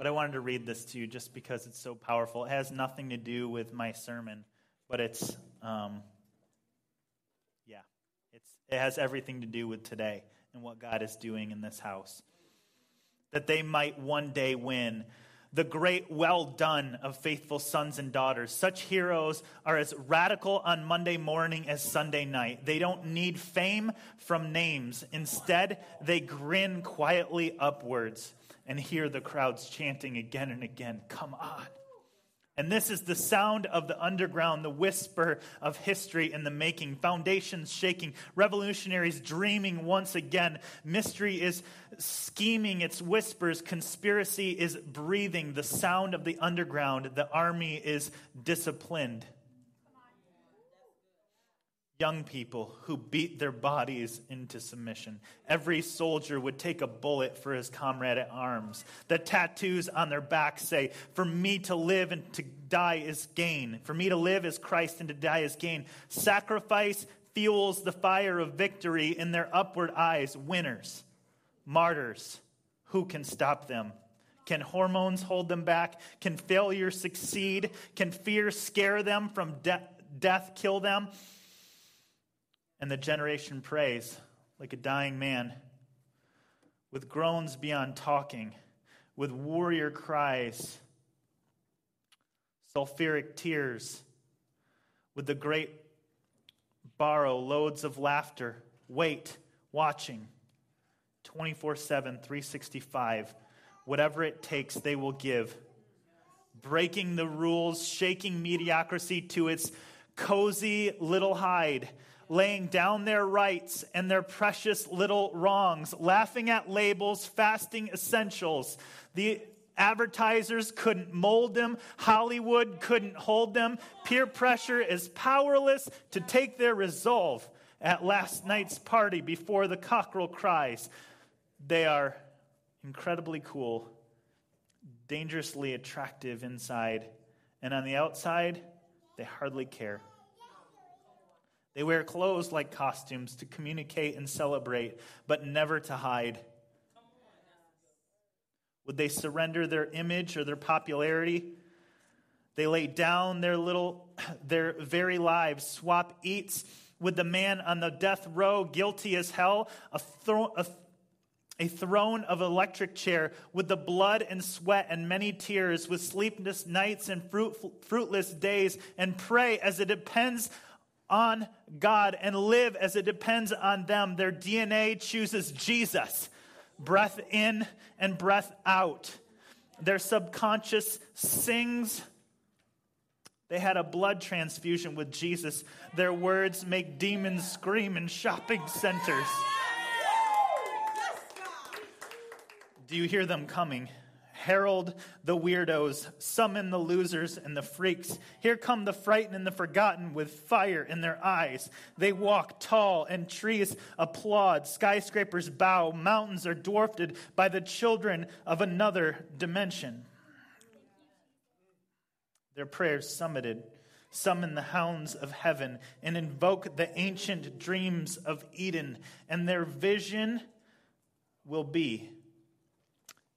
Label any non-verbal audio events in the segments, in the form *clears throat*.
but I wanted to read this to you just because it's so powerful. It has nothing to do with my sermon, but it's, um, yeah, it's, it has everything to do with today and what God is doing in this house. That they might one day win the great well done of faithful sons and daughters. Such heroes are as radical on Monday morning as Sunday night. They don't need fame from names. Instead, they grin quietly upwards and hear the crowds chanting again and again, Come on. And this is the sound of the underground, the whisper of history in the making, foundations shaking, revolutionaries dreaming once again. Mystery is scheming its whispers, conspiracy is breathing. The sound of the underground, the army is disciplined young people who beat their bodies into submission. Every soldier would take a bullet for his comrade at arms. The tattoos on their backs say, For me to live and to die is gain. For me to live is Christ and to die is gain. Sacrifice fuels the fire of victory in their upward eyes. Winners, martyrs, who can stop them? Can hormones hold them back? Can failure succeed? Can fear scare them from de- death kill them? And the generation prays like a dying man, with groans beyond talking, with warrior cries, sulfuric tears, with the great borrow loads of laughter, wait, watching, 24 7, 365. Whatever it takes, they will give. Breaking the rules, shaking mediocrity to its cozy little hide laying down their rights and their precious little wrongs, laughing at labels, fasting essentials. The advertisers couldn't mold them, Hollywood couldn't hold them. Peer pressure is powerless to take their resolve. At last night's party, before the cockerel cries, they are incredibly cool, dangerously attractive inside, and on the outside, they hardly care. They wear clothes like costumes to communicate and celebrate, but never to hide. Would they surrender their image or their popularity? They lay down their little, *clears throat* their very lives, swap eats with the man on the death row, guilty as hell, a, thro- a, a throne of electric chair with the blood and sweat and many tears, with sleepless nights and fruit, fruitless days, and pray as it depends on God and live as it depends on them. Their DNA chooses Jesus, breath in and breath out. Their subconscious sings. They had a blood transfusion with Jesus. Their words make demons scream in shopping centers. Do you hear them coming? Herald the weirdos, summon the losers and the freaks. Here come the frightened and the forgotten with fire in their eyes. They walk tall, and trees applaud. Skyscrapers bow. Mountains are dwarfed by the children of another dimension. Their prayers summited summon the hounds of heaven and invoke the ancient dreams of Eden, and their vision will be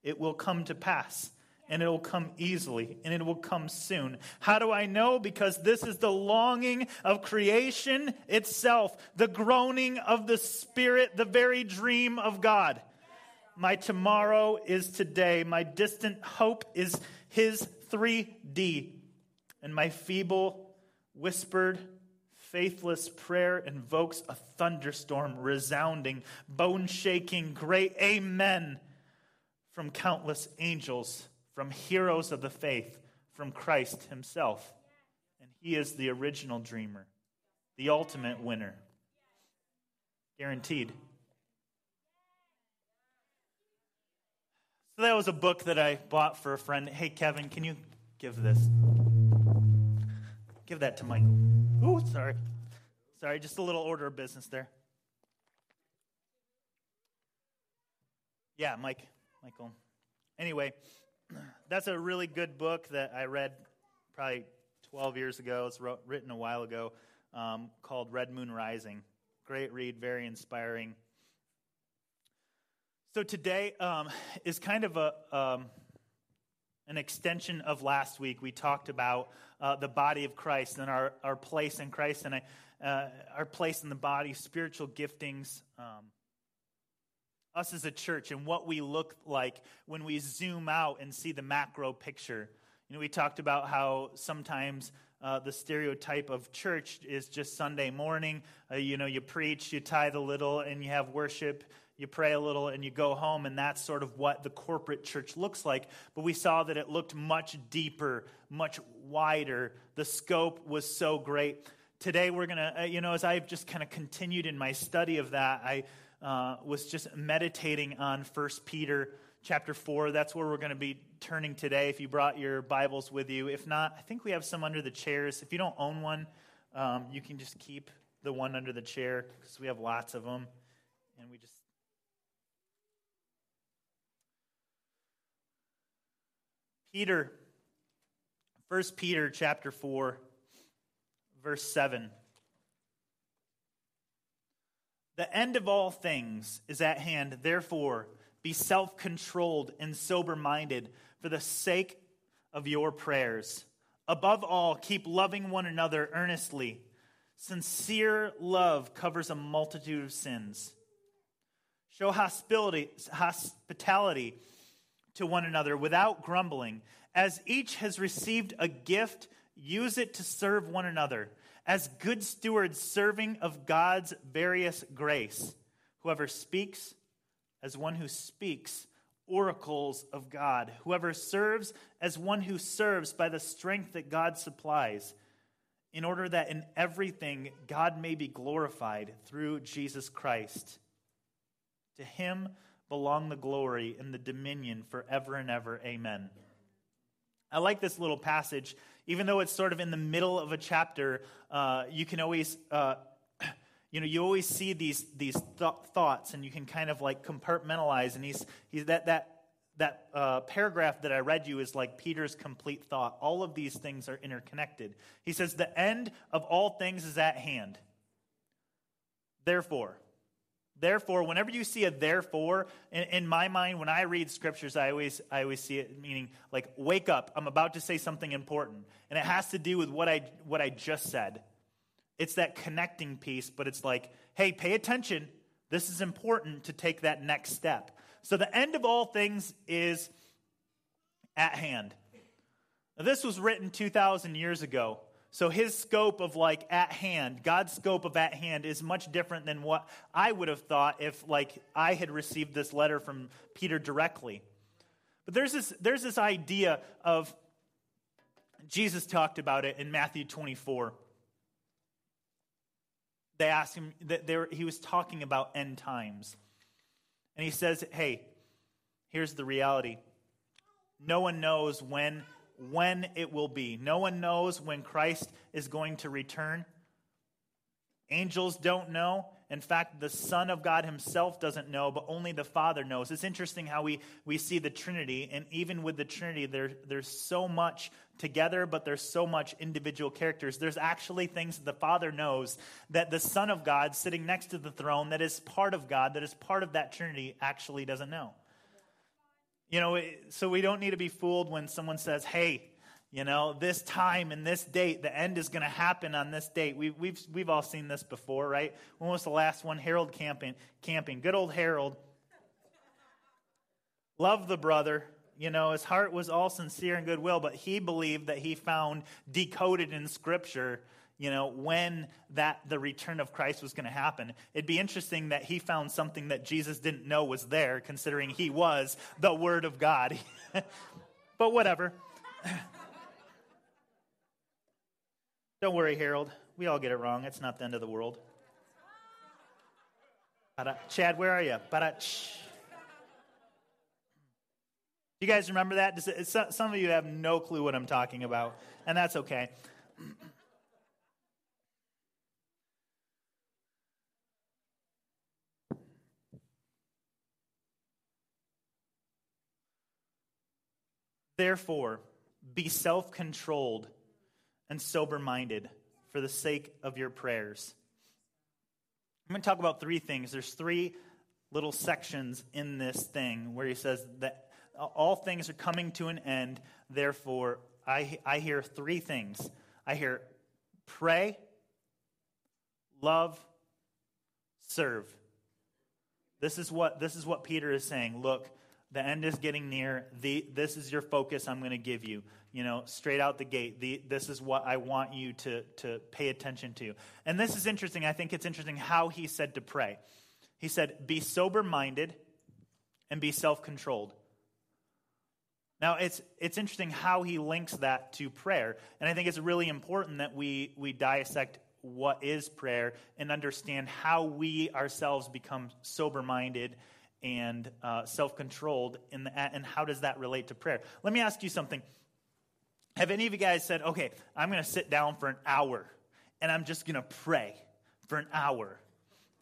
it will come to pass and it will come easily and it will come soon. How do I know? Because this is the longing of creation itself, the groaning of the Spirit, the very dream of God. My tomorrow is today. My distant hope is His 3D. And my feeble, whispered, faithless prayer invokes a thunderstorm, resounding, bone shaking, great Amen from countless angels, from heroes of the faith, from Christ himself. And he is the original dreamer, the ultimate winner. Guaranteed. So that was a book that I bought for a friend. Hey, Kevin, can you give this? Give that to Michael. Ooh, sorry. Sorry, just a little order of business there. Yeah, Mike, Michael. Anyway, *clears throat* that's a really good book that I read probably 12 years ago. It's written a while ago um, called Red Moon Rising. Great read, very inspiring. So today um, is kind of a um, an extension of last week. We talked about uh, the body of Christ and our, our place in Christ and uh, our place in the body, spiritual giftings, um, us as a church, and what we look like when we zoom out and see the macro picture. You know, we talked about how sometimes uh, the stereotype of church is just Sunday morning. Uh, you know, you preach, you tithe a little, and you have worship you pray a little and you go home, and that's sort of what the corporate church looks like. But we saw that it looked much deeper, much wider. The scope was so great. Today, we're going to, uh, you know, as I've just kind of continued in my study of that, I uh, was just meditating on First Peter chapter 4. That's where we're going to be turning today if you brought your Bibles with you. If not, I think we have some under the chairs. If you don't own one, um, you can just keep the one under the chair because we have lots of them. And we just Peter, 1 Peter chapter 4, verse 7. The end of all things is at hand. Therefore, be self controlled and sober minded for the sake of your prayers. Above all, keep loving one another earnestly. Sincere love covers a multitude of sins. Show hospitality, hospitality to one another without grumbling. As each has received a gift, use it to serve one another as good stewards serving of God's various grace. Whoever speaks, as one who speaks, oracles of God. Whoever serves, as one who serves by the strength that God supplies, in order that in everything God may be glorified through Jesus Christ. To him, belong the glory and the dominion forever and ever. Amen. I like this little passage. Even though it's sort of in the middle of a chapter, uh, you can always, uh, *clears throat* you know, you always see these, these th- thoughts and you can kind of like compartmentalize. And he's, he's that, that, that uh, paragraph that I read you is like Peter's complete thought. All of these things are interconnected. He says, The end of all things is at hand. Therefore, Therefore, whenever you see a therefore, in, in, my mind, when I read scriptures, I always, I always see it meaning like, wake up, I'm about to say something important. And it has to do with what I, what I just said. It's that connecting piece, but it's like, hey, pay attention. This is important to take that next step. So the end of all things is at hand. Now, this was written 2,000 years ago. So his scope of like at hand, God's scope of at hand is much different than what I would have thought if like I had received this letter from Peter directly. But there's this there's this idea of Jesus talked about it in Matthew 24. They asked him that were, he was talking about end times. And he says, "Hey, here's the reality. No one knows when when it will be. No one knows when Christ is going to return. Angels don't know. In fact, the Son of God himself doesn't know, but only the Father knows. It's interesting how we, we see the Trinity, and even with the Trinity, there, there's so much together, but there's so much individual characters. There's actually things that the Father knows that the Son of God sitting next to the throne, that is part of God, that is part of that Trinity, actually doesn't know. You know, so we don't need to be fooled when someone says, hey, you know, this time and this date, the end is going to happen on this date. We, we've, we've all seen this before, right? When was the last one? Harold Camping. Camping. Good old Harold. Love the brother. You know, his heart was all sincere and goodwill, but he believed that he found decoded in Scripture you know, when that the return of Christ was going to happen. It'd be interesting that he found something that Jesus didn't know was there, considering he was the Word of God. *laughs* but whatever. *laughs* Don't worry, Harold. We all get it wrong. It's not the end of the world. Uh, Chad, where are you? Do uh, you guys remember that? Some of you have no clue what I'm talking about, and that's okay. *clears throat* Therefore, be self controlled and sober minded for the sake of your prayers. I'm going to talk about three things. There's three little sections in this thing where he says that all things are coming to an end. Therefore, I, I hear three things I hear pray, love, serve. This is what, this is what Peter is saying. Look, the end is getting near. The, this is your focus I'm going to give you. You know, straight out the gate. The, this is what I want you to, to pay attention to. And this is interesting. I think it's interesting how he said to pray. He said, Be sober minded and be self controlled. Now, it's, it's interesting how he links that to prayer. And I think it's really important that we, we dissect what is prayer and understand how we ourselves become sober minded and uh, self controlled, and how does that relate to prayer? Let me ask you something. Have any of you guys said, okay, I'm going to sit down for an hour and I'm just going to pray for an hour?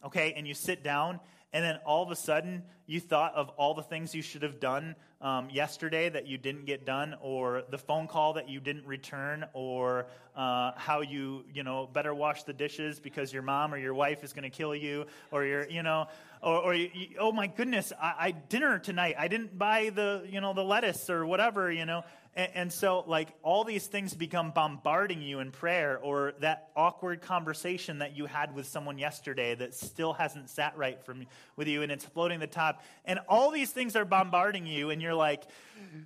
Okay, and you sit down, and then all of a sudden you thought of all the things you should have done um, yesterday that you didn't get done, or the phone call that you didn't return, or uh, how you, you know, better wash the dishes because your mom or your wife is going to kill you, or your, you know, or, or you, oh my goodness, I, I dinner tonight. I didn't buy the, you know, the lettuce or whatever, you know. And, and, so, like, all these things become bombarding you in prayer, or that awkward conversation that you had with someone yesterday that still hasn't sat right from, with you, and it's floating the top. And all these things are bombarding you, and you're like,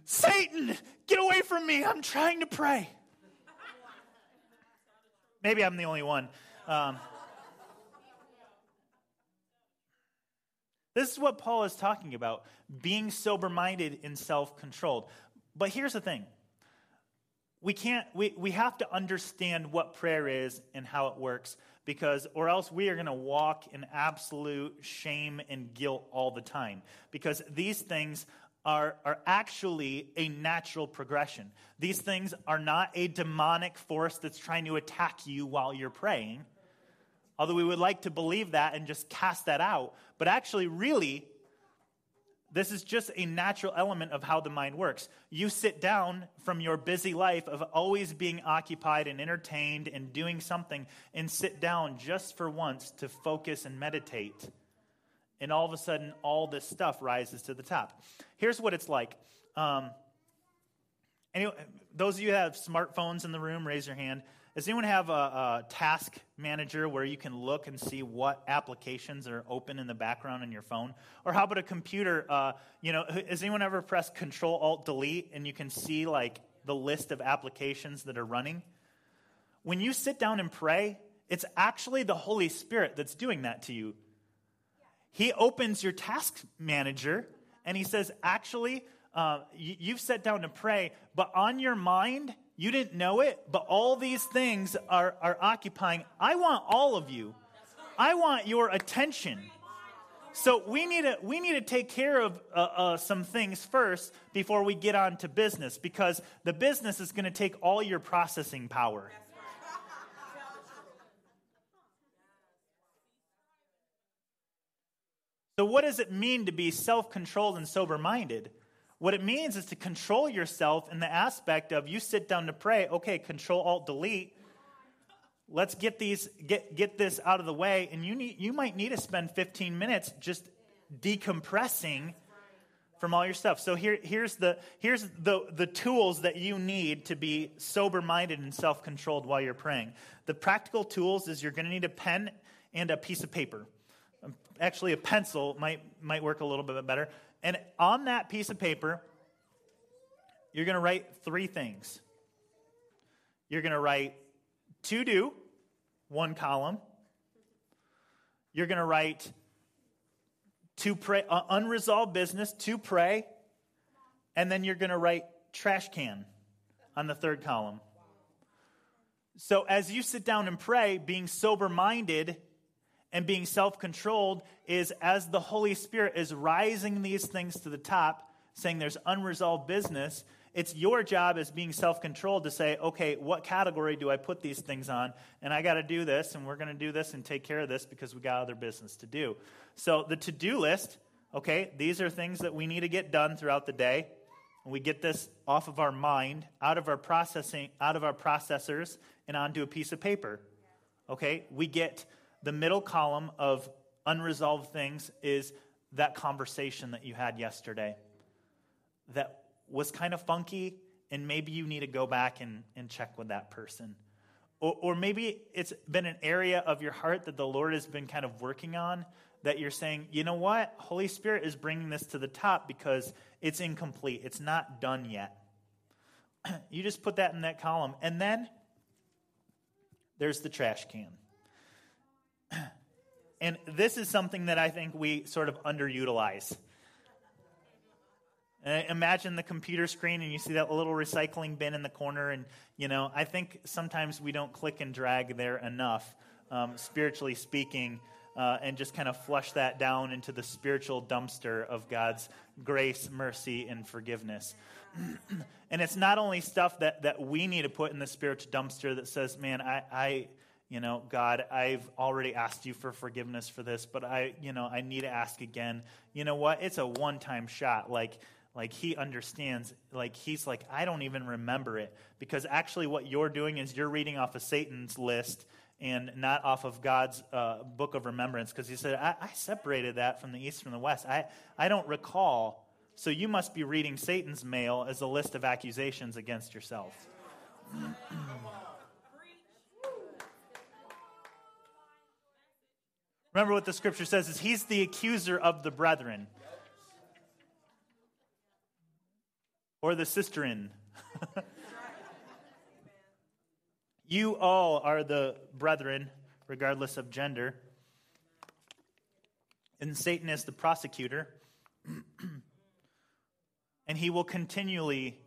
Satan, get away from me. I'm trying to pray. Maybe I'm the only one. Um, This is what Paul is talking about being sober minded and self controlled. But here's the thing we can't we, we have to understand what prayer is and how it works because or else we are going to walk in absolute shame and guilt all the time because these things are, are actually a natural progression these things are not a demonic force that's trying to attack you while you're praying Although we would like to believe that and just cast that out. But actually, really, this is just a natural element of how the mind works. You sit down from your busy life of always being occupied and entertained and doing something, and sit down just for once to focus and meditate. And all of a sudden, all this stuff rises to the top. Here's what it's like. Um, anyway, those of you have smartphones in the room, raise your hand. Does anyone have a, a, task manager where you can look and see what applications are open in the background on your phone? Or how about a computer? Uh, you know, has anyone ever pressed Control Alt Delete and you can see like the list of applications that are running? When you sit down and pray, it's actually the Holy Spirit that's doing that to you. He opens your task manager and he says, actually, uh, you've sat down to pray, but on your mind you didn't know it, but all these things are, are occupying. I want all of you. I want your attention. So we need to we need to take care of uh, uh, some things first before we get on to business because the business is going to take all your processing power. So what does it mean to be self-controlled and sober-minded? What it means is to control yourself in the aspect of you sit down to pray, okay, control alt delete. Let's get these get get this out of the way and you need you might need to spend 15 minutes just decompressing from all your stuff. So here, here's the here's the, the tools that you need to be sober minded and self controlled while you're praying. The practical tools is you're going to need a pen and a piece of paper. Um, actually, a pencil might might work a little bit better. And on that piece of paper, you're going to write three things. You're going to write to do, one column. You're going to write to pray, uh, unresolved business, to pray. And then you're going to write trash can on the third column. So as you sit down and pray, being sober minded and being self controlled is as the Holy Spirit is rising these things to the top, saying there's unresolved business, it's your job as being self controlled to say, okay, what category do I put these things on? And I got to do this, and we're going to do this and take care of this because we got other business to do. So the to do list, okay, these are things that we need to get done throughout the day. And we get this off of our mind, out of our processing, out of our processors, and onto a piece of paper. Okay? We get the middle column of unresolved things is that conversation that you had yesterday that was kind of funky, and maybe you need to go back and, and check with that person. Or, or maybe it's been an area of your heart that the Lord has been kind of working on that you're saying, you know what? Holy Spirit is bringing this to the top because it's incomplete, it's not done yet. *clears throat* you just put that in that column. And then there's the trash can. And this is something that I think we sort of underutilize. Uh, imagine the computer screen and you see that little recycling bin in the corner, and you know, I think sometimes we don't click and drag there enough, um, spiritually speaking, uh, and just kind of flush that down into the spiritual dumpster of God's grace, mercy, and forgiveness. *clears throat* and it's not only stuff that, that we need to put in the spiritual dumpster that says, man, I, I you know, God, I've already asked you for forgiveness for this, but I, you know, I need to ask again. You know what? It's a one-time shot. Like, like he understands. Like he's like, I don't even remember it because actually, what you're doing is you're reading off of Satan's list and not off of God's uh, book of remembrance. Because he said, I, I separated that from the east from the west. I, I don't recall. So you must be reading Satan's mail as a list of accusations against yourself. *clears throat* Remember what the scripture says is he's the accuser of the brethren. Or the sisterin. *laughs* you all are the brethren, regardless of gender. And Satan is the prosecutor. *clears throat* and he will continually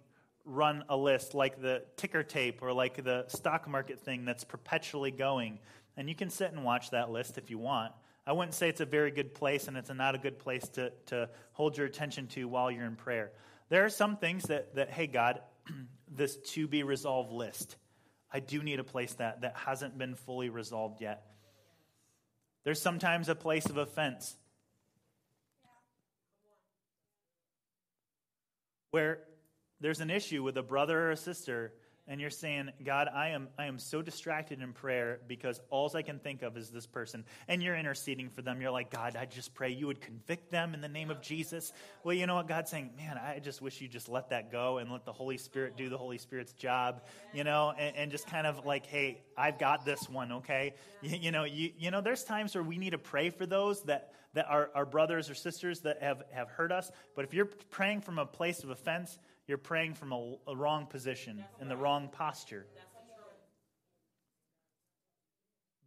run a list like the ticker tape or like the stock market thing that's perpetually going and you can sit and watch that list if you want. I wouldn't say it's a very good place, and it's not a good place to, to hold your attention to while you're in prayer. There are some things that, that hey, God, *clears throat* this to be resolved list, I do need a place that, that hasn't been fully resolved yet. There's sometimes a place of offense where there's an issue with a brother or a sister and you're saying, God, I am, I am so distracted in prayer because all I can think of is this person. And you're interceding for them. You're like, God, I just pray you would convict them in the name of Jesus. Well, you know what? God's saying, man, I just wish you just let that go and let the Holy Spirit do the Holy Spirit's job, you know, and, and just kind of like, hey, I've got this one, okay? You, you, know, you, you know, there's times where we need to pray for those that, that are our brothers or sisters that have, have hurt us. But if you're praying from a place of offense, you're praying from a, a wrong position in the wrong posture.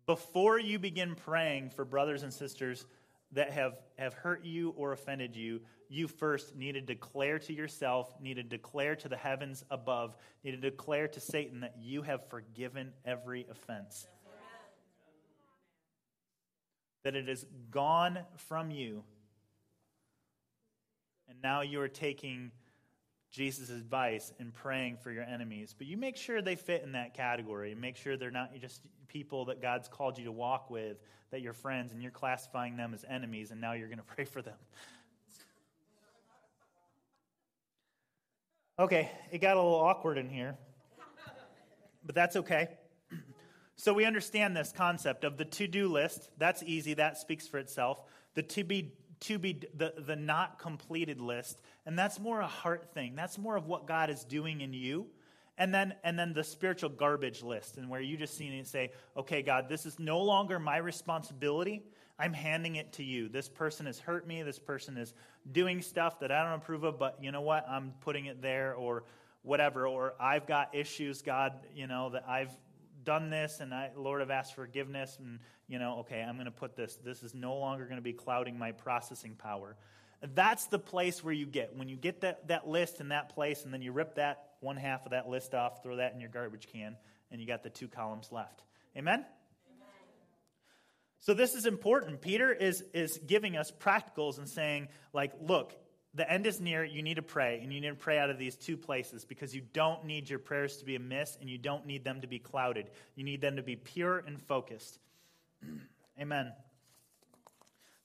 Before you begin praying for brothers and sisters that have, have hurt you or offended you, you first need to declare to yourself, need to declare to the heavens above, need to declare to Satan that you have forgiven every offense. That it is gone from you. And now you are taking Jesus' advice in praying for your enemies. But you make sure they fit in that category make sure they're not just people that God's called you to walk with, that you're friends, and you're classifying them as enemies, and now you're going *laughs* to pray for them. Okay, it got a little awkward in here, but that's okay. *clears throat* So we understand this concept of the to do list. That's easy, that speaks for itself. The to be to be the, the not completed list. And that's more a heart thing. That's more of what God is doing in you. And then, and then the spiritual garbage list, and where you just see and say, okay, God, this is no longer my responsibility. I'm handing it to you. This person has hurt me. This person is doing stuff that I don't approve of, but you know what? I'm putting it there, or whatever. Or I've got issues, God, you know, that I've done this and I, Lord, I've asked forgiveness and, you know, okay, I'm going to put this. This is no longer going to be clouding my processing power. That's the place where you get. When you get that, that list in that place and then you rip that one half of that list off, throw that in your garbage can, and you got the two columns left. Amen? Amen. So this is important. Peter is, is giving us practicals and saying, like, look, the end is near. You need to pray, and you need to pray out of these two places because you don't need your prayers to be amiss and you don't need them to be clouded. You need them to be pure and focused. *clears throat* Amen.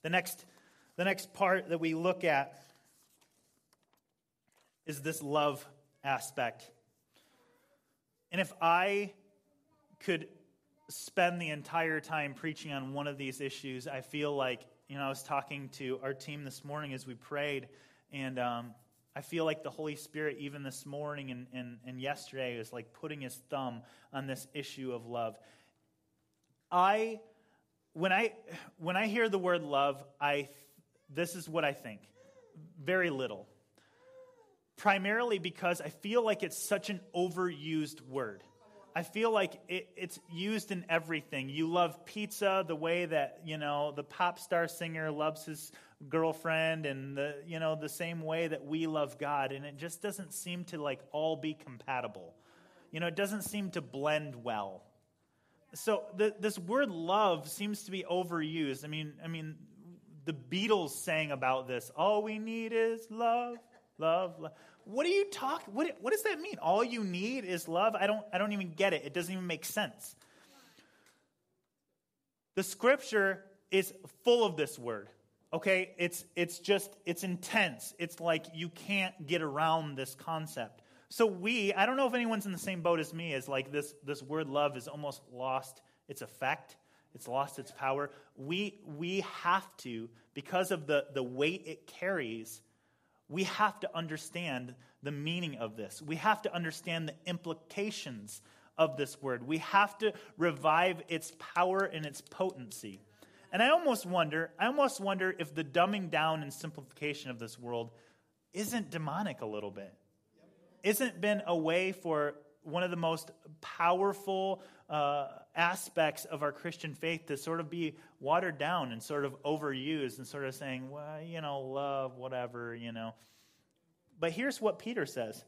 The next, the next part that we look at is this love aspect. And if I could spend the entire time preaching on one of these issues, I feel like, you know, I was talking to our team this morning as we prayed, and um, I feel like the Holy Spirit, even this morning and, and, and yesterday, is like putting his thumb on this issue of love. I, when I, when I hear the word love, I, this is what I think very little. Primarily because I feel like it's such an overused word. I feel like it, it's used in everything. You love pizza the way that, you know, the pop star singer loves his girlfriend and the, you know, the same way that we love God. And it just doesn't seem to like all be compatible. You know, it doesn't seem to blend well. So the, this word love seems to be overused. I mean, I mean, the Beatles sang about this. All we need is love, love, love. What are you talking? What, what does that mean? All you need is love? I don't, I don't even get it. It doesn't even make sense. The scripture is full of this word. Okay? It's, it's just, it's intense. It's like you can't get around this concept. So we, I don't know if anyone's in the same boat as me, is like this, this word love is almost lost its effect. It's lost its power. We, we have to, because of the, the weight it carries, we have to understand the meaning of this. We have to understand the implications of this word. We have to revive its power and its potency. And I almost wonder, I almost wonder if the dumbing down and simplification of this world isn't demonic a little bit. Isn't been a way for one of the most powerful uh, aspects of our Christian faith to sort of be watered down and sort of overused and sort of saying, well, you know, love, whatever, you know. But here's what Peter says.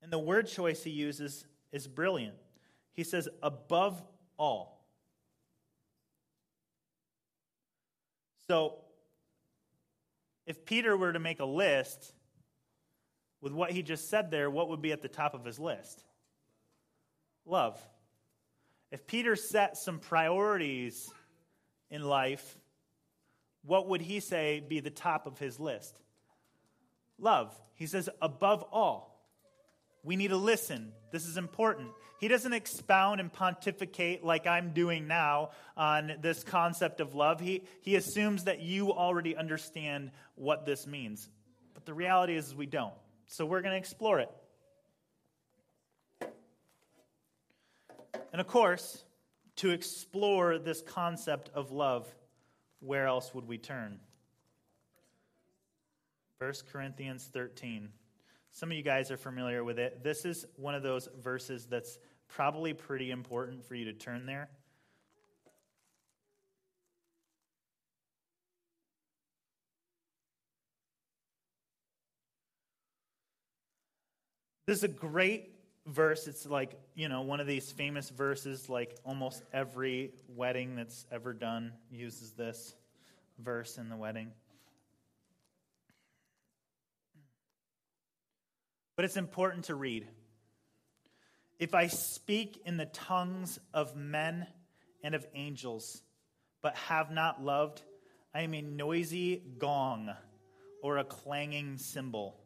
And the word choice he uses is brilliant. He says, above all. So, if Peter were to make a list with what he just said there, what would be at the top of his list? love. If Peter set some priorities in life, what would he say be the top of his list? Love. He says, above all. We need to listen. This is important. He doesn't expound and pontificate like I'm doing now on this concept of love. He, he assumes that you already understand what this means. But the reality is, we don't. So we're going to explore it. And of course, to explore this concept of love, where else would we turn? 1 Corinthians 13. Some of you guys are familiar with it. This is one of those verses that's probably pretty important for you to turn there. This is a great verse, it's like, you know, one of these famous verses, like almost every wedding that's ever done uses this verse in the wedding. But it's important to read. If I speak in the tongues of men and of angels, but have not loved, I am a noisy gong or a clanging cymbal.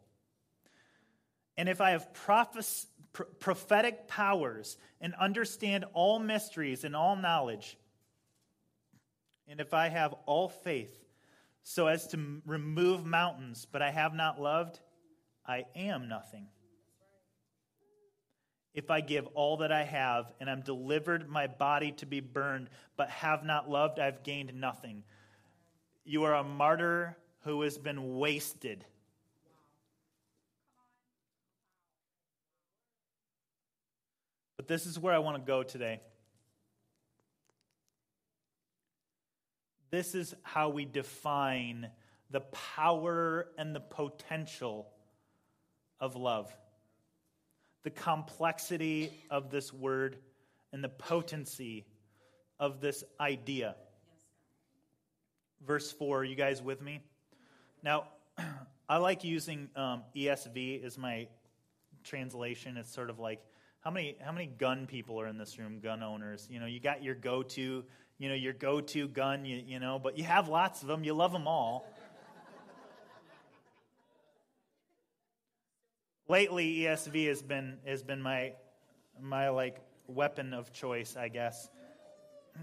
And if I have prophes- prophetic powers and understand all mysteries and all knowledge, and if I have all faith so as to remove mountains, but I have not loved, I am nothing. If I give all that I have and I'm delivered my body to be burned, but have not loved, I've gained nothing. You are a martyr who has been wasted. But this is where I want to go today. This is how we define the power and the potential of love. The complexity of this word and the potency of this idea. Verse 4, you guys with me? Now, *clears throat* I like using um, ESV as my translation. It's sort of like how many how many gun people are in this room? Gun owners. You know, you got your go-to, you know, your go-to gun. You, you know, but you have lots of them. You love them all. Lately ESV has been has been my my like weapon of choice, I guess.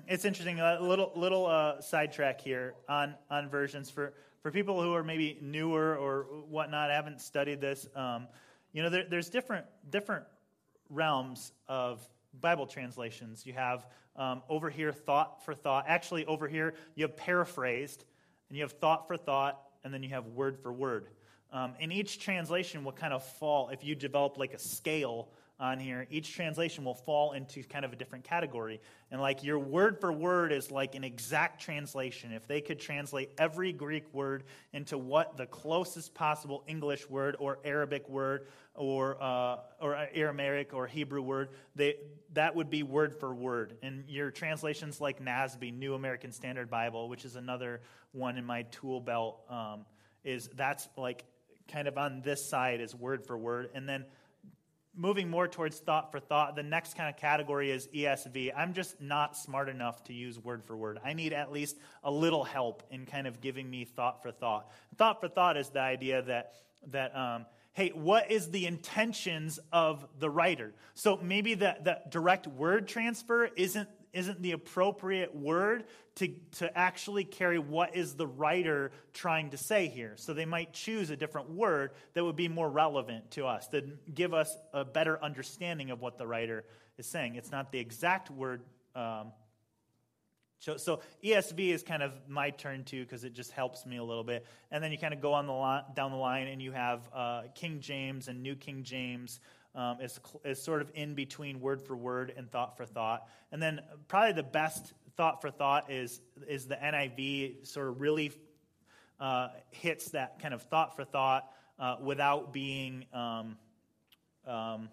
It's interesting. A little little uh, sidetrack here on on versions for for people who are maybe newer or whatnot, haven't studied this. Um, you know, there, there's different different realms of Bible translations. You have um, over here thought for thought. Actually, over here you have paraphrased, and you have thought for thought, and then you have word for word. Um, and each translation will kind of fall, if you develop like a scale on here, each translation will fall into kind of a different category. And like your word for word is like an exact translation. If they could translate every Greek word into what the closest possible English word or Arabic word or, uh, or Aramaic or Hebrew word, they, that would be word for word. And your translations like NASB, New American Standard Bible, which is another one in my tool belt, um, is that's like kind of on this side is word for word. And then moving more towards thought for thought, the next kind of category is ESV. I'm just not smart enough to use word for word. I need at least a little help in kind of giving me thought for thought. Thought for thought is the idea that that um, hey, what is the intentions of the writer? So maybe the, the direct word transfer isn't isn't the appropriate word to, to actually carry what is the writer trying to say here. So they might choose a different word that would be more relevant to us, that give us a better understanding of what the writer is saying. It's not the exact word. Um, so, ESV is kind of my turn too because it just helps me a little bit. And then you kind of go on the line, down the line and you have uh, King James and New King James um, is, is sort of in between word for word and thought for thought. And then probably the best thought for thought is, is the NIV sort of really uh, hits that kind of thought for thought uh, without being um, um,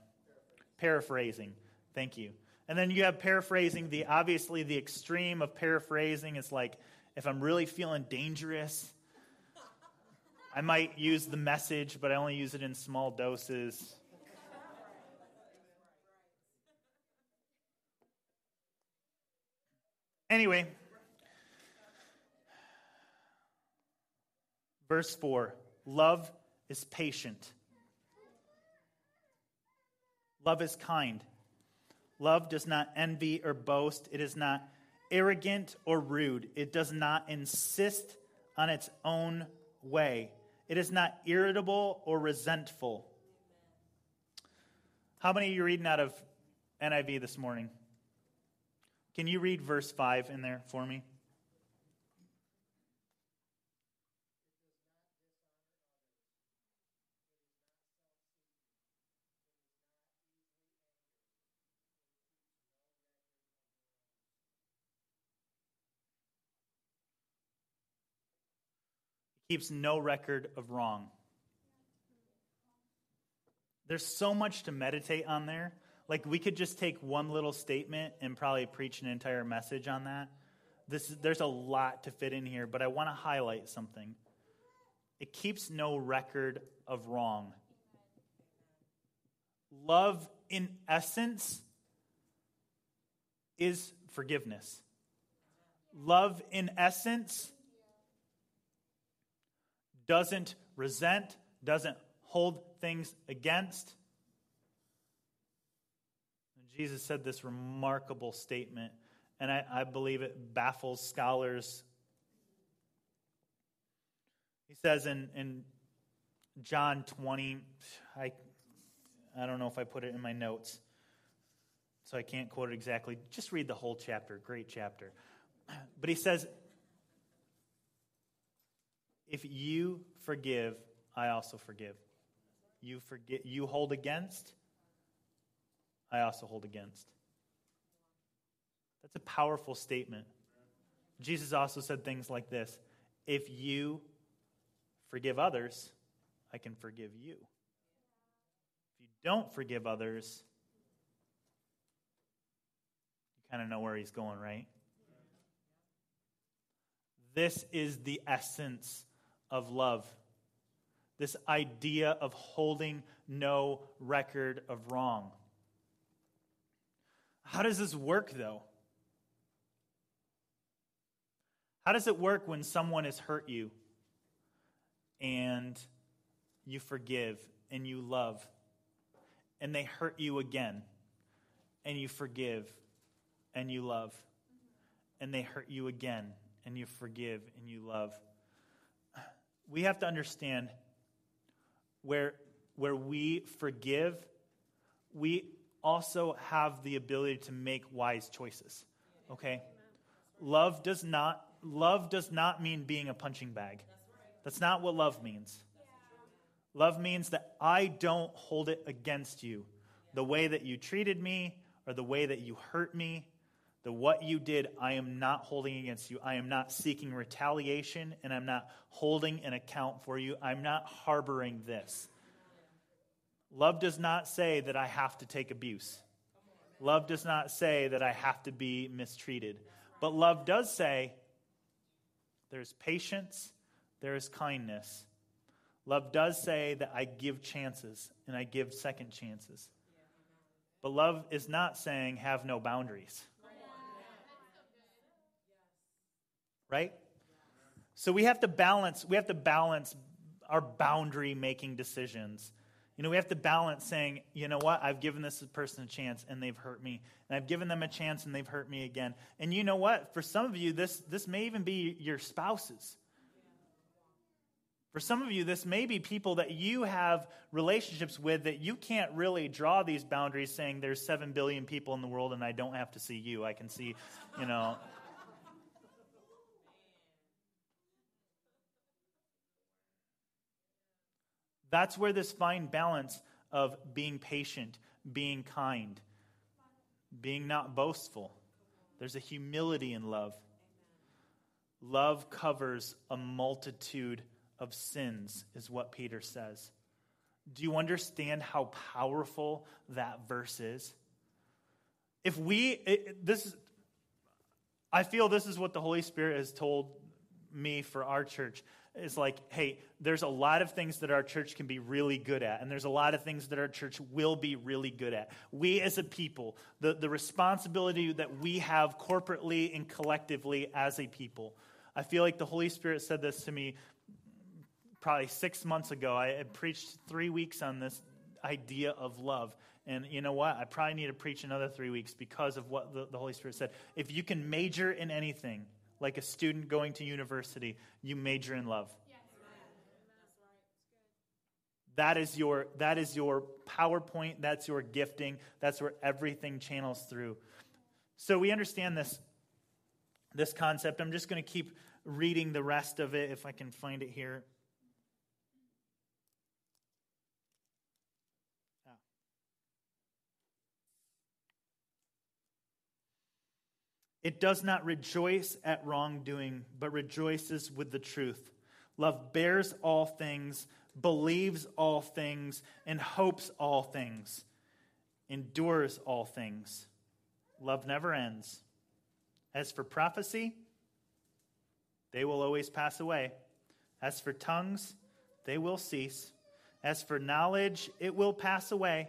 paraphrasing. Thank you. And then you have paraphrasing, the obviously the extreme of paraphrasing is like if I'm really feeling dangerous, I might use the message, but I only use it in small doses. Anyway, verse 4 love is patient, love is kind. Love does not envy or boast. It is not arrogant or rude. It does not insist on its own way. It is not irritable or resentful. How many of you reading out of NIV this morning? Can you read verse 5 in there for me? keeps no record of wrong. There's so much to meditate on there. Like, we could just take one little statement and probably preach an entire message on that. This, there's a lot to fit in here, but I want to highlight something. It keeps no record of wrong. Love, in essence, is forgiveness. Love, in essence, doesn't resent, doesn't hold things against, Jesus said this remarkable statement, and I, I believe it baffles scholars. He says in, in John 20, I, I don't know if I put it in my notes, so I can't quote it exactly. Just read the whole chapter, great chapter. But he says, If you forgive, I also forgive. You forget you hold against, I also hold against. That's a powerful statement. Jesus also said things like this If you forgive others, I can forgive you. If you don't forgive others, you kind of know where he's going, right? This is the essence of love. This idea of holding no record of wrong. How does this work, though? How does it work when someone has hurt you and you forgive and you love and they hurt you again, and you forgive and you love, and they hurt you again, and you forgive and you love. We have to understand where, where we forgive, we also have the ability to make wise choices. Okay? Love does not love does not mean being a punching bag. That's not what love means. Love means that I don't hold it against you. The way that you treated me or the way that you hurt me, the what you did, I am not holding against you. I am not seeking retaliation and I'm not holding an account for you. I'm not harboring this. Love does not say that I have to take abuse. Love does not say that I have to be mistreated. But love does say there's patience, there is kindness. Love does say that I give chances and I give second chances. But love is not saying have no boundaries. Right? So we have to balance we have to balance our boundary making decisions you know, we have to balance saying, you know what, I've given this person a chance and they've hurt me. And I've given them a chance and they've hurt me again. And you know what? For some of you, this, this may even be your spouses. For some of you, this may be people that you have relationships with that you can't really draw these boundaries saying there's 7 billion people in the world and I don't have to see you. I can see, you know. That's where this fine balance of being patient, being kind, being not boastful. There's a humility in love. Love covers a multitude of sins, is what Peter says. Do you understand how powerful that verse is? If we, it, this I feel this is what the Holy Spirit has told me for our church is like, hey, there's a lot of things that our church can be really good at, and there's a lot of things that our church will be really good at. We as a people, the, the responsibility that we have corporately and collectively as a people. I feel like the Holy Spirit said this to me probably six months ago. I preached three weeks on this idea of love. And you know what? I probably need to preach another three weeks because of what the, the Holy Spirit said. If you can major in anything, like a student going to university, you major in love. That is your that is your PowerPoint, that's your gifting, that's where everything channels through. So we understand this this concept. I'm just going to keep reading the rest of it if I can find it here. It does not rejoice at wrongdoing, but rejoices with the truth. Love bears all things, believes all things, and hopes all things, endures all things. Love never ends. As for prophecy, they will always pass away. As for tongues, they will cease. As for knowledge, it will pass away.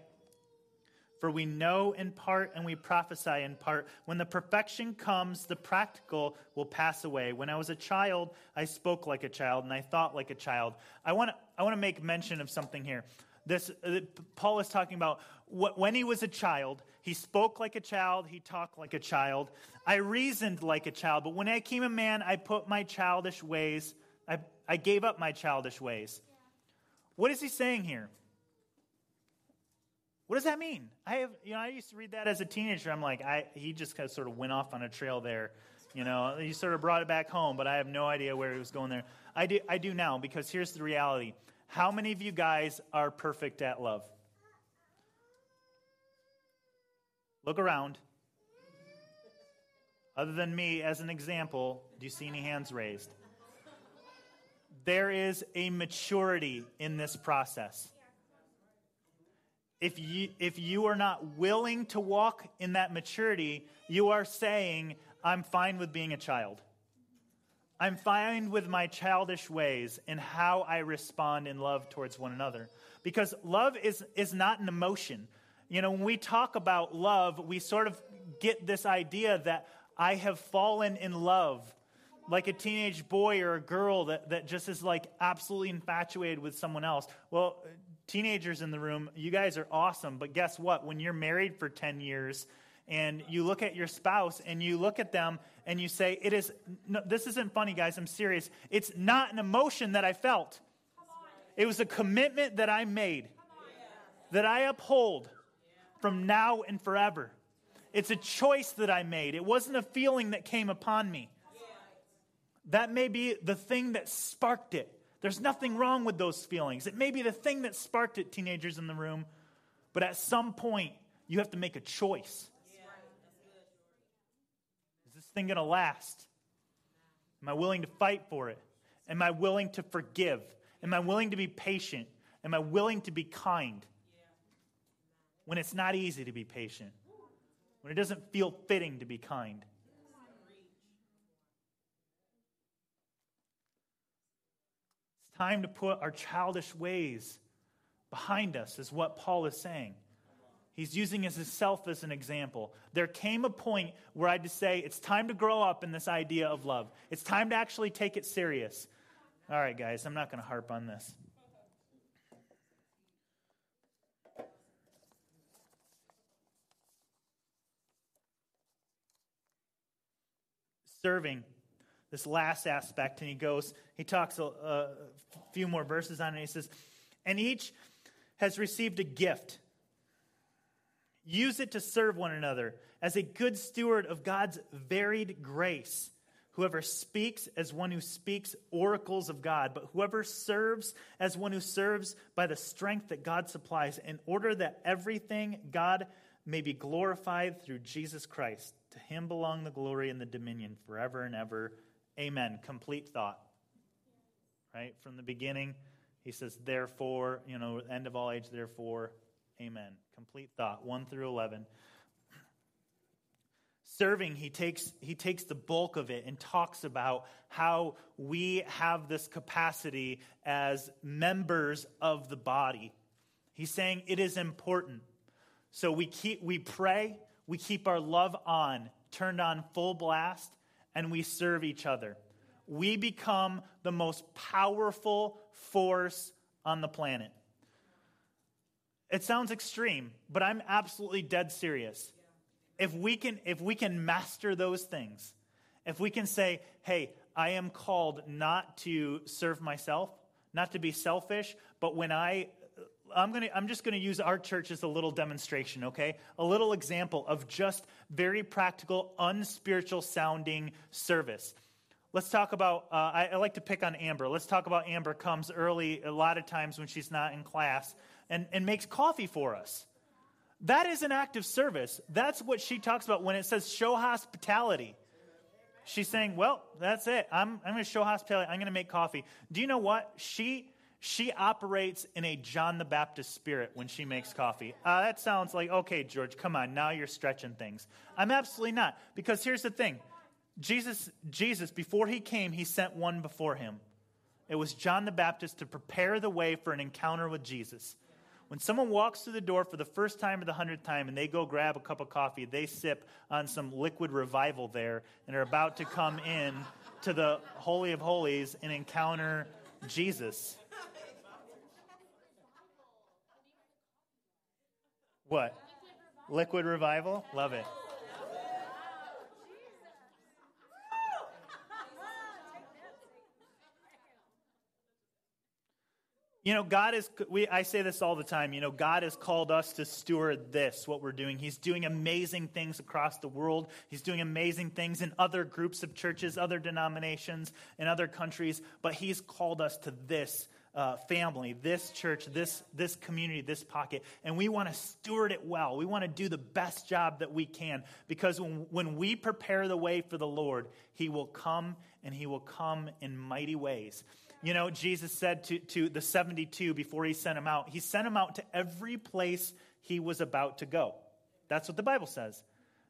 For we know in part and we prophesy in part. When the perfection comes, the practical will pass away. When I was a child, I spoke like a child and I thought like a child. I want to, I want to make mention of something here. This, uh, Paul is talking about what, when he was a child, he spoke like a child, he talked like a child. I reasoned like a child, but when I became a man, I put my childish ways, I, I gave up my childish ways. What is he saying here? What does that mean? I have, you know, I used to read that as a teenager. I'm like, I, he just kind of sort of went off on a trail there. You know, he sort of brought it back home, but I have no idea where he was going there. I do, I do now because here's the reality. How many of you guys are perfect at love? Look around. Other than me, as an example, do you see any hands raised? There is a maturity in this process if you, if you are not willing to walk in that maturity, you are saying, I'm fine with being a child. I'm fine with my childish ways and how I respond in love towards one another. Because love is, is not an emotion. You know, when we talk about love, we sort of get this idea that I have fallen in love like a teenage boy or a girl that, that just is like absolutely infatuated with someone else. Well, Teenagers in the room, you guys are awesome, but guess what? When you're married for 10 years and you look at your spouse and you look at them and you say, It is, no, this isn't funny, guys, I'm serious. It's not an emotion that I felt, it was a commitment that I made, that I uphold from now and forever. It's a choice that I made. It wasn't a feeling that came upon me. That may be the thing that sparked it. There's nothing wrong with those feelings. It may be the thing that sparked it, teenagers in the room, but at some point, you have to make a choice. Is this thing going to last? Am I willing to fight for it? Am I willing to forgive? Am I willing to be patient? Am I willing to be kind? When it's not easy to be patient, when it doesn't feel fitting to be kind. Time to put our childish ways behind us, is what Paul is saying. He's using himself as an example. There came a point where I had to say, it's time to grow up in this idea of love. It's time to actually take it serious. All right, guys, I'm not going to harp on this. Serving this last aspect, and he goes, he talks a, a few more verses on it. He says, And each has received a gift. Use it to serve one another as a good steward of God's varied grace. Whoever speaks as one who speaks oracles of God, but whoever serves as one who serves by the strength that God supplies, in order that everything God may be glorified through Jesus Christ. To him belong the glory and the dominion forever and ever. Amen. Complete thought. Right? From the beginning, he says, therefore, you know, end of all age, therefore, amen. Complete thought, 1 through 11. Serving, he takes, he takes the bulk of it and talks about how we have this capacity as members of the body. He's saying it is important. So we keep we pray, we keep our love on, turned on full blast, and we serve each other. We become the most powerful force on the planet. It sounds extreme, but I'm absolutely dead serious. If we can if we can master those things, if we can say, "Hey, I am called not to serve myself, not to be selfish, but when I I'm, gonna, I'm just going to use our church as a little demonstration, okay? A little example of just very practical, unspiritual sounding service. Let's talk about, uh, I, I, like to pick on Amber. Let's talk about Amber comes early a lot of times when she's not in class and, and makes coffee for us. That is an act of service. That's what she talks about when it says show hospitality. She's saying, well, that's it. I'm, I'm going to show hospitality. I'm going to make coffee. Do you know what? She she operates in a John the Baptist spirit when she makes coffee. Uh, that sounds like, okay, George, come on, now you're stretching things. I'm absolutely not. Because here's the thing Jesus, Jesus, before he came, he sent one before him. It was John the Baptist to prepare the way for an encounter with Jesus. When someone walks through the door for the first time or the hundredth time and they go grab a cup of coffee, they sip on some liquid revival there and are about to come in to the Holy of Holies and encounter Jesus. What? Liquid revival? Love it. You know, God is, we, I say this all the time, you know, God has called us to steward this, what we're doing. He's doing amazing things across the world. He's doing amazing things in other groups of churches, other denominations, in other countries, but He's called us to this uh, family, this church, this, this community, this pocket, and we want to steward it well. We want to do the best job that we can because when, when we prepare the way for the Lord, He will come and He will come in mighty ways. You know, Jesus said to, to the 72 before He sent them out, He sent them out to every place He was about to go. That's what the Bible says.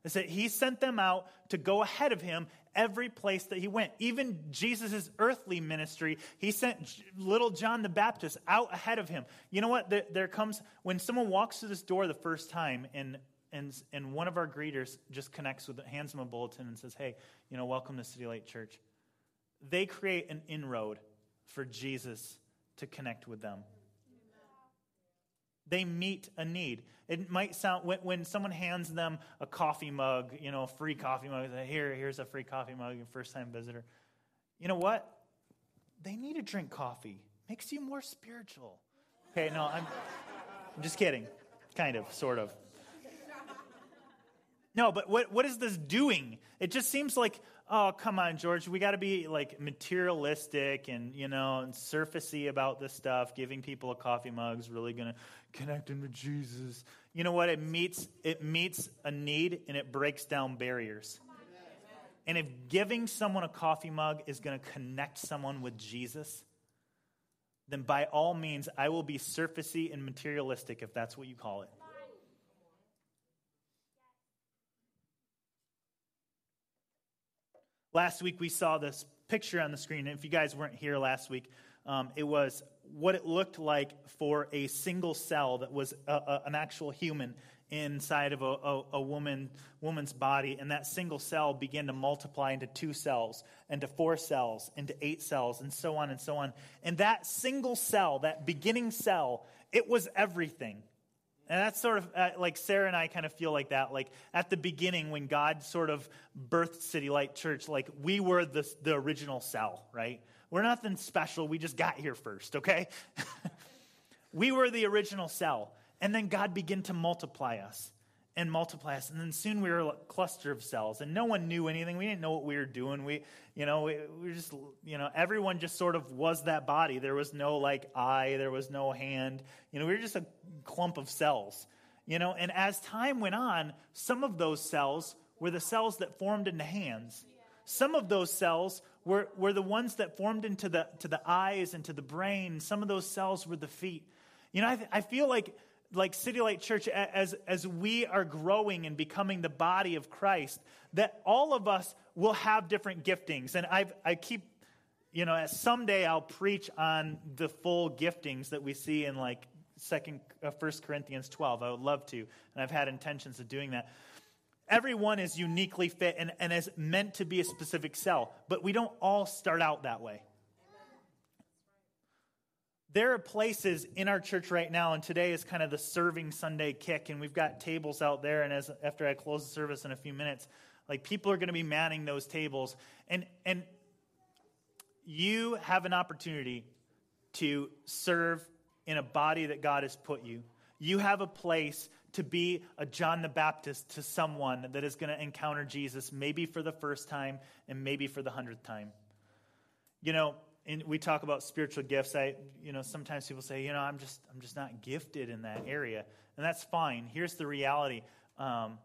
It said he sent them out to go ahead of him every place that he went. Even Jesus' earthly ministry, he sent little John the Baptist out ahead of him. You know what? There, comes, when someone walks through this door the first time and and, and one of our greeters just connects with, hands them a bulletin and says, hey, you know, welcome to City Light Church. They create an inroad for Jesus to connect with them. They meet a need. It might sound, when, when someone hands them a coffee mug, you know, a free coffee mug, here, here's a free coffee mug, first time visitor. You know what? They need to drink coffee. Makes you more spiritual. Okay, no, I'm, I'm just kidding. Kind of, sort of. No, but what, what is this doing? It just seems like, oh, come on, George, we got to be like materialistic and, you know, and surfacey about this stuff. Giving people a coffee mug is really going to connect them to Jesus. You know what? It meets, it meets a need and it breaks down barriers. And if giving someone a coffee mug is going to connect someone with Jesus, then by all means, I will be surfacey and materialistic if that's what you call it. Last week, we saw this picture on the screen. And if you guys weren't here last week, um, it was what it looked like for a single cell that was a, a, an actual human inside of a, a, a, woman, woman's body. And that single cell began to multiply into two cells, into four cells, into eight cells, and so on and so on. And that single cell, that beginning cell, it was everything. And that's sort of uh, like Sarah and I kind of feel like that. Like at the beginning, when God sort of birthed City Light Church, like we were the, the original cell, right? We're nothing special. We just got here first, okay? *laughs* we were the original cell. And then God began to multiply us and multiply us. And then soon we were a cluster of cells, and no one knew anything. We didn't know what we were doing. We, you know, we, we were just, you know, everyone just sort of was that body. There was no like eye, there was no hand. You know, we were just a clump of cells. You know, and as time went on, some of those cells were the cells that formed into hands. Some of those cells were, were the ones that formed into the, to the eyes and to the brain. Some of those cells were the feet. You know, I, I feel like like City Light Church, as, as we are growing and becoming the body of Christ, that all of us will have different giftings. And I've, I keep, you know, someday I'll preach on the full giftings that we see in like Second, uh, First Corinthians 12. I would love to, and I've had intentions of doing that. Everyone is uniquely fit and, and is meant to be a specific cell, but we don't all start out that way there are places in our church right now, and today is kind of the serving Sunday kick, and we've got tables out there. And as after I close the service in a few minutes, like people are going to be manning those tables, and and you have an opportunity to serve in a body that God has put you. You have a place to be a John the Baptist to someone that is going to encounter Jesus, maybe for the first time and maybe for the hundredth time. You know, and we talk about spiritual gifts. I you know sometimes people say you know i'm just i'm just not gifted in that area. And that's fine. Here's the reality. Um,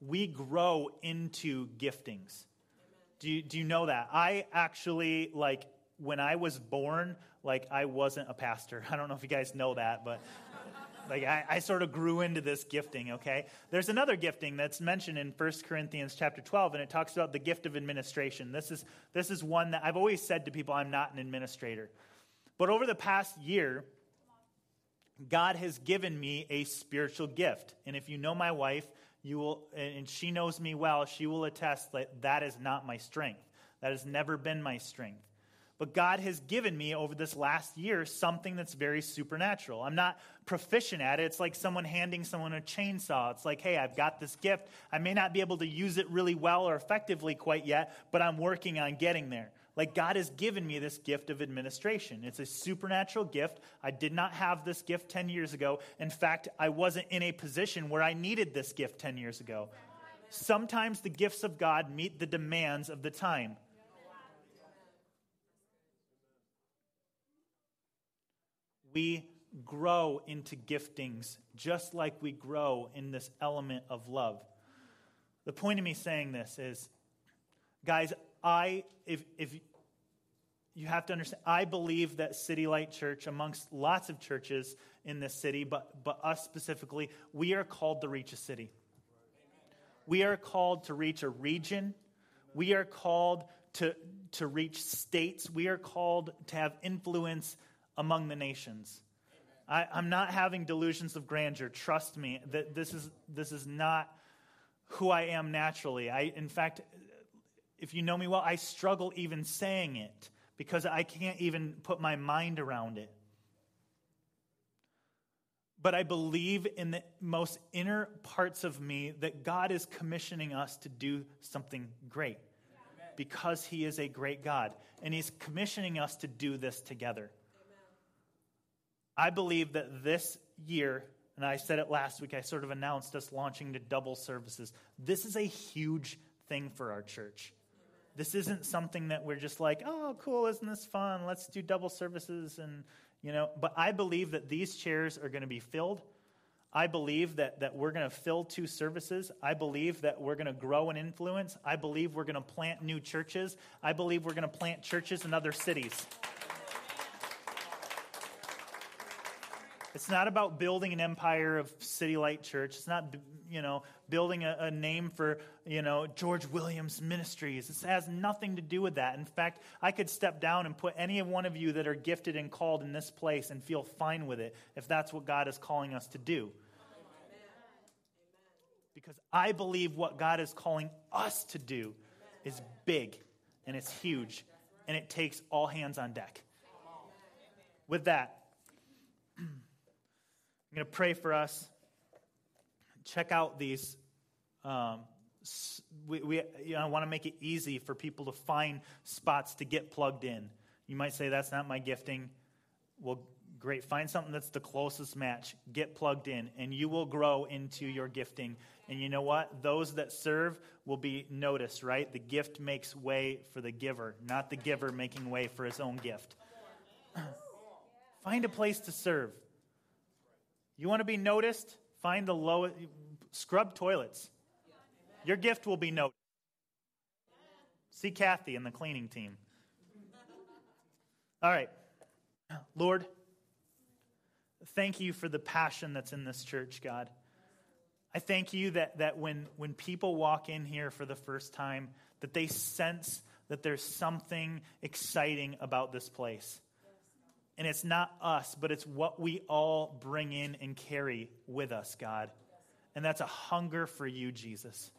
we grow into giftings. Do you, do you know that? I actually like when i was born like i wasn't a pastor. *laughs* I don't know if you guys know that but like I, I, sort of grew into this gifting, okay? There's another gifting that's mentioned in 1 Corinthians chapter 12, and it talks about the gift of administration. This is, this is one that I've always said to people, I'm not an administrator. But over the past year, God has given me a spiritual gift. And if you know my wife, you will, and she knows me well, she will attest that that is not my strength. That has never been my strength. But God has given me over this last year something that's very supernatural. I'm not proficient at it. It's like someone handing someone a chainsaw. It's like, hey, I've got this gift. I may not be able to use it really well or effectively quite yet, but I'm working on getting there. Like, God has given me this gift of administration. It's a supernatural gift. I did not have this gift 10 years ago. In fact, I wasn't in a position where I needed this gift 10 years ago. Sometimes the gifts of God meet the demands of the time. We grow into giftings just like we grow in this element of love. The point of me saying this is, guys, I, if, if you have to understand, I believe that City Light Church, amongst lots of churches in this city, but, but us specifically, we are called to reach a city. We are called to reach a region. We are called to, to reach states. We are called to have influence among the nations. I, am not having delusions of grandeur. Trust me, that this is, this is not who I am naturally. I, in fact, if you know me well, I struggle even saying it because I can't even put my mind around it. but I believe in the most inner parts of me that God is commissioning us to do something great because He is a great God. And He's commissioning us to do this together. I believe that this year, and I said it last week, I sort of announced us launching to double services. This is a huge thing for our church. This isn't something that we're just like, oh, cool, isn't this fun? Let's do double services and you know, but I believe that these chairs are going to be filled. I believe that, that we're going to fill two services. I believe that we're going to grow and influence. I believe we're going to plant new churches. I believe we're going to plant churches in other cities. It's not about building an empire of City Light Church. It's not, you know, building a, a, name for, you know, George Williams Ministries. It has nothing to do with that. In fact, I could step down and put any one of you that are gifted and called in this place and feel fine with it if that's what God is calling us to do. Because I believe what God is calling us to do is big and it's huge and it takes all hands on deck. With that, I'm going to pray for us. Check out these. Um, we, we you know, I want to make it easy for people to find spots to get plugged in. You might say, that's not my gifting. Well, great. Find something that's the closest match. Get plugged in, and you will grow into your gifting. And you know what? Those that serve will be noticed, right? The gift makes way for the giver, not the giver making way for his own gift. *clears throat* Find a place to serve. You want to be noticed? Find the lowest, scrub toilets. Your gift will be noticed. See Kathy and the cleaning team. All right. Lord, thank you for the passion that's in this church, God. I thank you that, that when, when people walk in here for the first time, that they sense that there's something exciting about this place. And it's not us, but it's what we all bring in and carry with us, God. And that's a hunger for you, Jesus.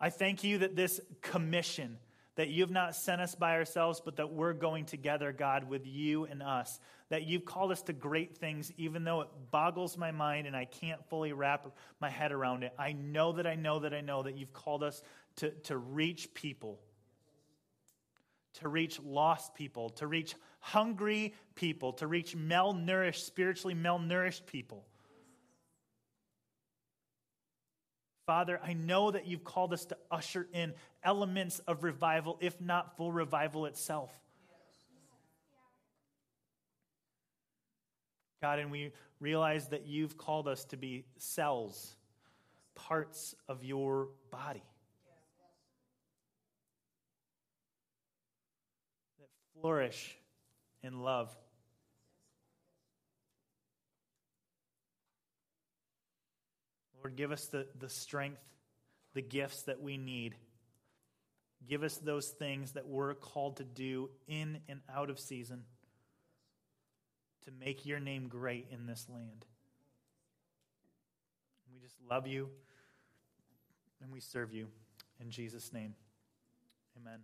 I thank you that this commission, that you've not sent us by ourselves, but that we're going together, God, with you and us. That you've called us to great things, even though it boggles my mind and I can't fully wrap my head around it. I know that I know that I know that you've called us to, to reach people, to reach lost people, to reach hungry people, to reach malnourished, spiritually malnourished people. Father, I know that you've called us to usher in elements of revival, if not full revival itself. God, and we realize that you've called us to be cells, parts of your body. That flourish in love. Lord, give us the, the strength, the gifts that we need. Give us those things that we're called to do in and out of season to make your name great in this land. We just love you and we serve you. In Jesus' name, amen.